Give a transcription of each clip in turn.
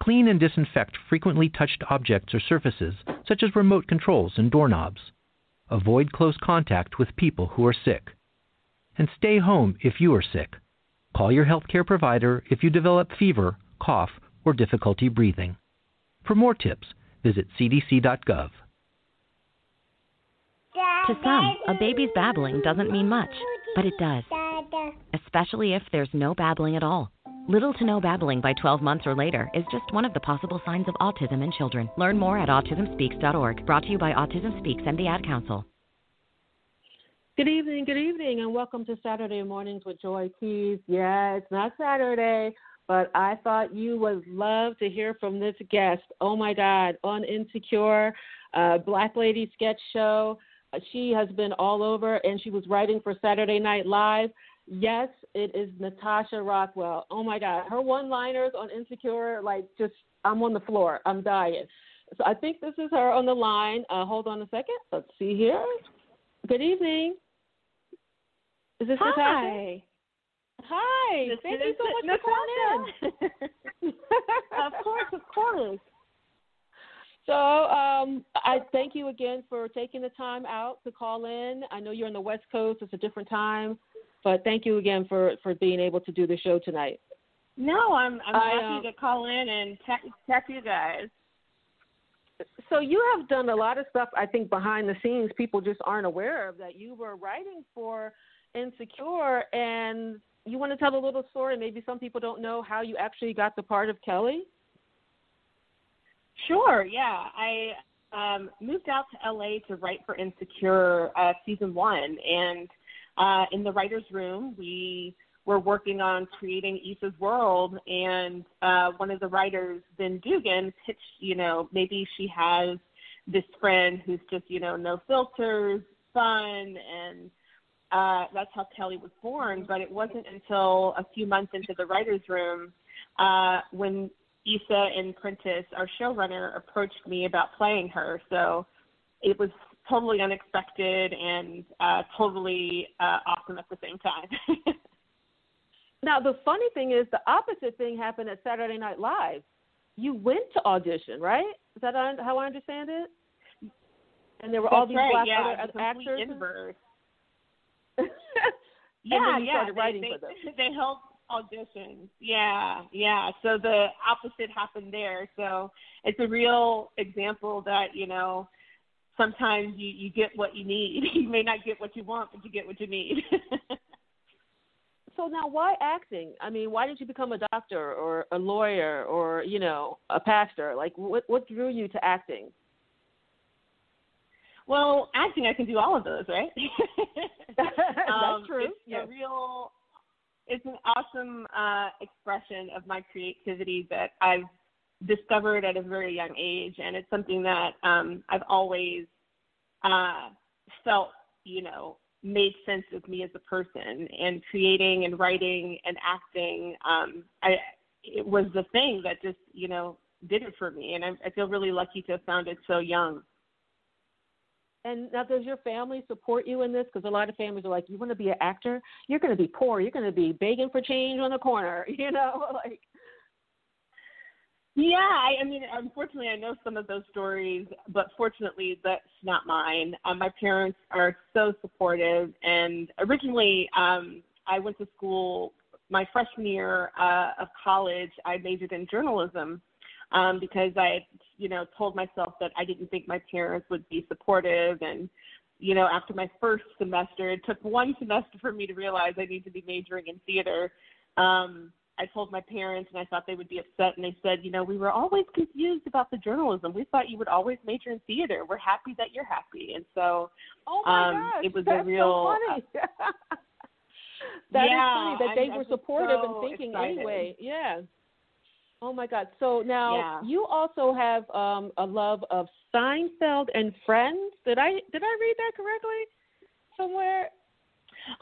Clean and disinfect frequently touched objects or surfaces, such as remote controls and doorknobs. Avoid close contact with people who are sick. And stay home if you are sick. Call your healthcare provider if you develop fever, cough, or difficulty breathing. For more tips, visit cdc.gov. To some, a baby's babbling doesn't mean much, but it does. Especially if there's no babbling at all. Little to no babbling by 12 months or later is just one of the possible signs of autism in children. Learn more at autismspeaks.org. Brought to you by Autism Speaks and the Ad Council. Good evening, good evening, and welcome to Saturday Mornings with Joy Keys. Yeah, it's not Saturday, but I thought you would love to hear from this guest. Oh my God, on Insecure, uh, Black Lady Sketch Show. She has been all over, and she was writing for Saturday Night Live. Yes, it is Natasha Rothwell. Oh my God, her one-liners on Insecure, like just I'm on the floor, I'm dying. So I think this is her on the line. Uh, hold on a second. Let's see here. Good evening. Is this Hi. Natasha? Hi. This Thank you so much for calling in. of course, of course. So um, I thank you again for taking the time out to call in. I know you're on the West Coast; it's a different time, but thank you again for for being able to do the show tonight. No, I'm I'm I, happy um, to call in and check check you guys. So you have done a lot of stuff. I think behind the scenes, people just aren't aware of that. You were writing for Insecure, and you want to tell a little story. Maybe some people don't know how you actually got the part of Kelli. Sure, yeah. I um, moved out to LA to write for Insecure uh, season one, and uh, in the writers' room, we were working on creating Issa's world, and uh, one of the writers, Ben Dugan, pitched, you know, maybe she has this friend who's just, you know, no filters, fun, and uh, that's how Kelli was born. But it wasn't until a few months into the writers' room uh, when Issa and Prentice, our showrunner, approached me about playing her. So it was totally unexpected and uh, totally uh, awesome at the same time. Now the funny thing is, the opposite thing happened at Saturday Night Live. You went to audition, right? Is that how I understand it? And there were all these right, black yeah, other complete actors. inverse. yeah, yeah, they, they. They held auditions. Yeah, yeah. So the opposite happened there. So it's a real example that you know sometimes you you get what you need. you may not get what you want, but you get what you need. So now, why acting? I mean, why didn't you become a doctor or a lawyer or you know a pastor? Like, what what drew you to acting? well, acting, I can do all of those, right? That's um, true. It's Yeah. a real, it's an awesome uh, expression of my creativity that I've discovered at a very young age, and it's something that um, I've always uh, felt, you know, made sense with me as a person. And creating and writing and acting, um, I it was the thing that just, you know, did it for me, and I, I feel really lucky to have found it so young. And now, does your family support you in this? Because a lot of families are like, "You want to be an actor? You're going to be poor. You're going to be begging for change on the corner." You know, like Yeah, I, I mean, unfortunately, I know some of those stories, but fortunately, that's not mine. Um, my parents are so supportive, and originally, um, I went to school my freshman year uh, of college, I majored in journalism um, because I, you know, told myself that I didn't think my parents would be supportive. And, you know, after my first semester, it took one semester for me to realize I need to be majoring in theater. Um, I told my parents, and I thought they would be upset. And they said, you know, we were always confused about the journalism. We thought you would always major in theater. We're happy that you're happy. And so, oh my um, gosh, it was that's a real. So funny. That yeah, is funny that they I'm, were I'm supportive so and thinking excited. anyway. Yeah. Oh my God. So now Yeah. you also have um, a love of Seinfeld and Friends. Did I did I read that correctly somewhere?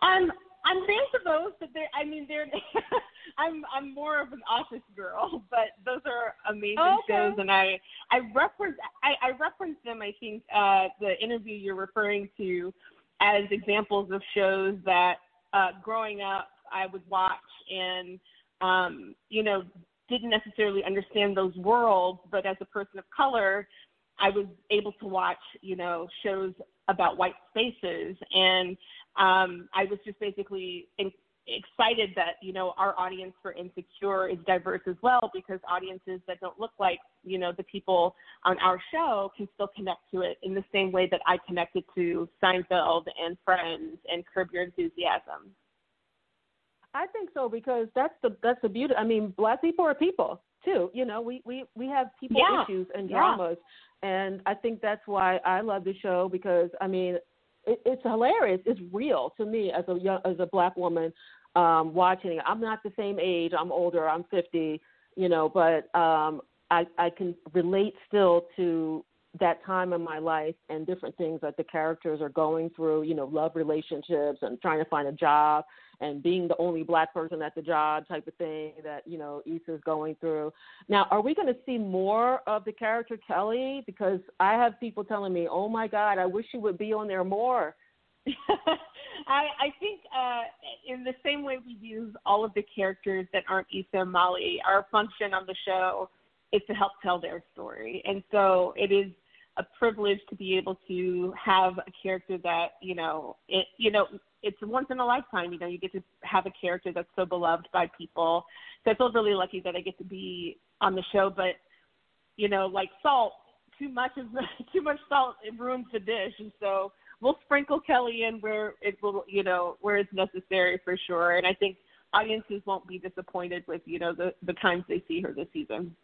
I'm I'm fans of those, but they're I mean they're I'm I'm more of an office girl, but those are amazing Okay. shows and I I reference I, I reference them I think uh the interview you're referring to as examples of shows that uh growing up I would watch and um you know didn't necessarily understand those worlds, but as a person of color, I was able to watch, you know, shows about white spaces, and um, I was just basically in, excited that you know our audience for Insecure is diverse as well, because audiences that don't look like you know the people on our show can still connect to it in the same way that I connected to Seinfeld and Friends and Curb Your Enthusiasm. I think so because that's the that's the beauty. I mean, black people are people too. You know, we we we have people Yeah. issues and Yeah. dramas, and I think that's why I love the show because I mean, it, it's hilarious. It's real to me as a young as a black woman um watching it. I'm not the same age. I'm older. I'm 50. You know, but um I I can relate still to that time in my life and different things that the characters are going through, you know, love relationships and trying to find a job and being the only black person at the job type of thing that, you know, Issa's going through. Now, are we going to see more of the character Kelli? Because I have people telling me, oh my God, I wish she would be on there more. I, I think uh, in the same way we use all of the characters that aren't Issa and Molly, our function on the show is to help tell their story. And so it is a privilege to be able to have a character that, you know, it you know, it's once in a lifetime, you know, you get to have a character that's so beloved by people. So I feel really lucky that I get to be on the show, but you know, like salt, too much is too much salt it ruins the dish and so we'll sprinkle Kelli in where it will, you know, where it's necessary for sure. And I think audiences won't be disappointed with, you know, the the times they see her this season.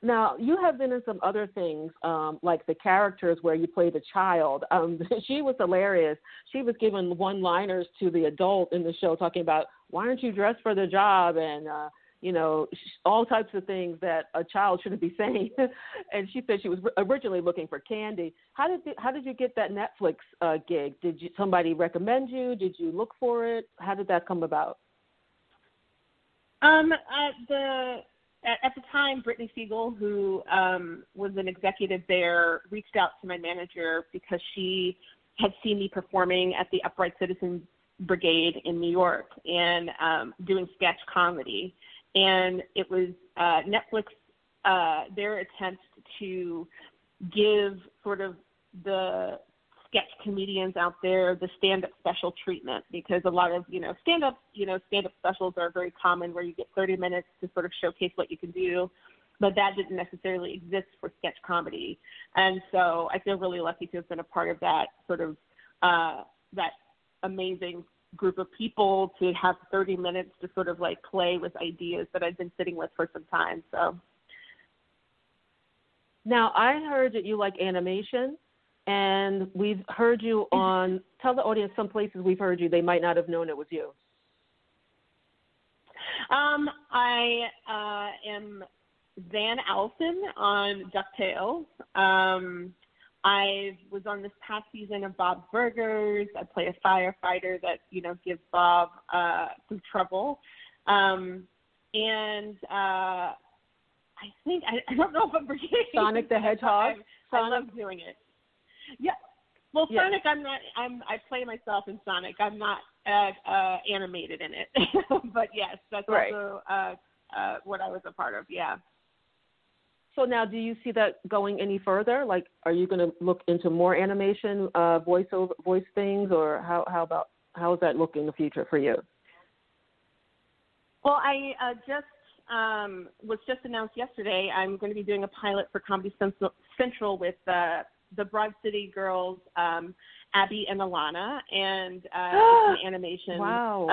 Now, you have been in some other things, um, like the characters where you play the child. Um, she was hilarious. She was giving one-liners to the adult in the show, talking about why aren't you dressed for the job and uh, you know all types of things that a child shouldn't be saying. and she said she was originally looking for candy. How did you, how did you get that Netflix uh, gig? Did you somebody recommend you? Did you look for it? How did that come about? Um, at the at, at the time, Brittany Siegel, who um, was an executive there, reached out to my manager because she had seen me performing at the Upright Citizens Brigade in New York and um, doing sketch comedy. And it was uh, Netflix, uh, their attempt to give sort of the sketch comedians out there the stand up special treatment because a lot of you know stand up you know stand up specials are very common where you get 30 minutes to sort of showcase what you can do but that didn't necessarily exist for sketch comedy. And so i feel really lucky to have been a part of that sort of uh that amazing group of people to have 30 minutes to sort of like play with ideas that i've been sitting with for some time so. Now, I heard that you like animation, and we've heard you on. Tell the audience some places we've heard you. They might not have known it was you. Um, I uh, am Zan Owlson on DuckTales. Um, I was on this past season of Bob's Burgers. I play a firefighter that you know gives Bob uh, some trouble. Um, and uh, I think I, I don't know if I'm forgetting Sonic the Hedgehog. I, I love doing it. Yeah. Well, Yeah. Sonic, I'm not. I'm. I play myself in Sonic. I'm not uh, uh, animated in it, but yes, that's Right. also uh, uh, what I was a part of. Yeah. So now, do you see that going any further? Like, are you going to look into more animation, uh, voice over voice things, or how how about how is that look in the future for you? Well, I uh, just um, was just announced yesterday. I'm going to be doing a pilot for Comedy Central with uh, the Broad City girls, um, Abbi and Ilana, and uh, it's an animation, wow.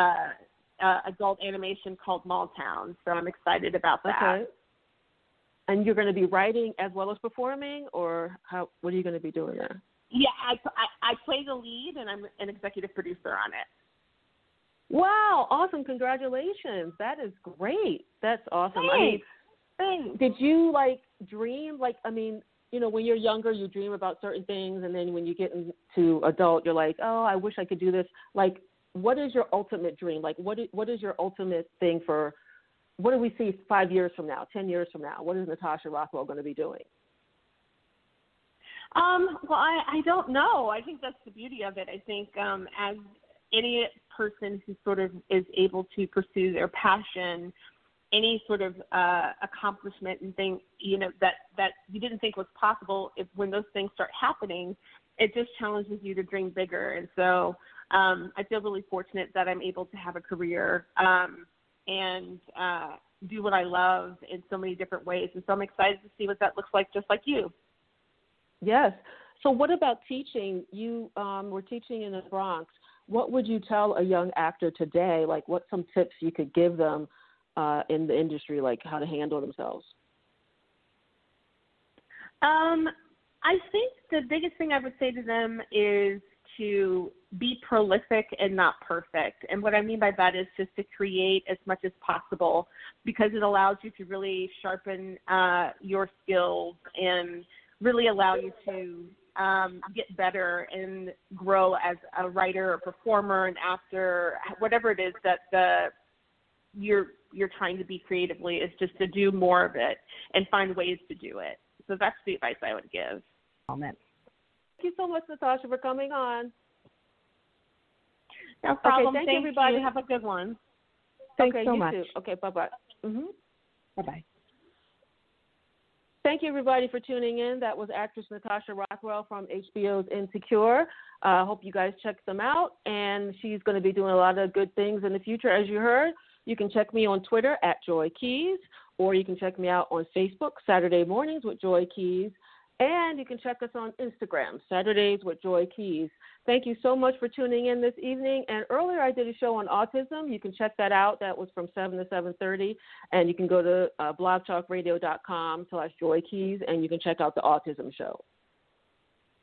uh, uh, adult animation called Mall Town. So I'm excited about that. Okay. And you're going to be writing as well as performing, or how? What are you going to be doing there? Yeah, I, I, I play the lead, and I'm an executive producer on it. Wow, awesome! Congratulations. That is great. That's awesome. Thanks. I mean, Thanks. did you like dream? Like, I mean, you know, when you're younger, you dream about certain things, and then when you get into adult, you're like, oh, I wish I could do this. Like, what is your ultimate dream? Like, what is, what is your ultimate thing for? What do we see five years from now, ten years from now? What is Natasha Rothwell going to be doing? Um, well, I, I don't know. I think that's the beauty of it. I think um, as any person who sort of is able to pursue their passion, any sort of uh, accomplishment and thing, you know, that that you didn't think was possible, if when those things start happening, it just challenges you to dream bigger. And so um, I feel really fortunate that I'm able to have a career um, and uh, do what I love in so many different ways. And so I'm excited to see what that looks like, just like you. Yes. So, what about teaching? You um, were teaching in the Bronx. What would you tell a young actor today? Like, what some tips you could give them uh, in the industry, like how to handle themselves? Um, I think the biggest thing I would say to them is to be prolific and not perfect. And what I mean by that is just to create as much as possible because it allows you to really sharpen uh, your skills and really allow you to um, get better and grow as a writer, a performer, an actor, whatever it is that the you're you're trying to be creatively is just to do more of it and find ways to do it. So that's the advice I would give. Thank you so much, Natasha, for coming on. No problem. Okay, thank Thank everybody. You. Have a good one. okay, so you much. too. Okay, bye bye. hmm Bye bye. Thank you, everybody, for tuning in. That was actress Natasha Rothwell from HBO's Insecure. I uh, hope you guys check them out. And she's going to be doing a lot of good things in the future, as you heard. You can check me on Twitter at Joy Keys, or you can check me out on Facebook, Saturday Mornings with Joy Keys. And you can check us on Instagram, Saturdays with Joy Keys. Thank you so much for tuning in this evening. And earlier I did a show on autism. You can check that out. That was from 7 to 7.30. And you can go to uh, blogtalkradio.com slash Joy Keys, and you can check out the autism show.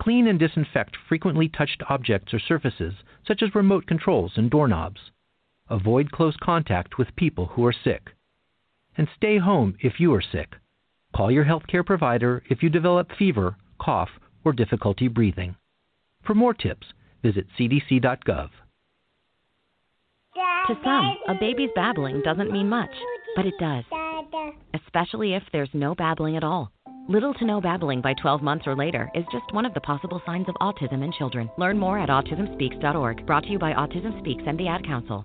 Clean and disinfect frequently touched objects or surfaces, such as remote controls and doorknobs. Avoid close contact with people who are sick. And stay home if you are sick. Call your healthcare provider if you develop fever, cough, or difficulty breathing. For more tips, visit cdc.gov. To some, a baby's babbling doesn't mean much, but it does. Especially if there's no babbling at all. Little to no babbling by 12 months or later is just one of the possible signs of autism in children. Learn more at autismspeaks.org. Brought to you by Autism Speaks and the Ad Council.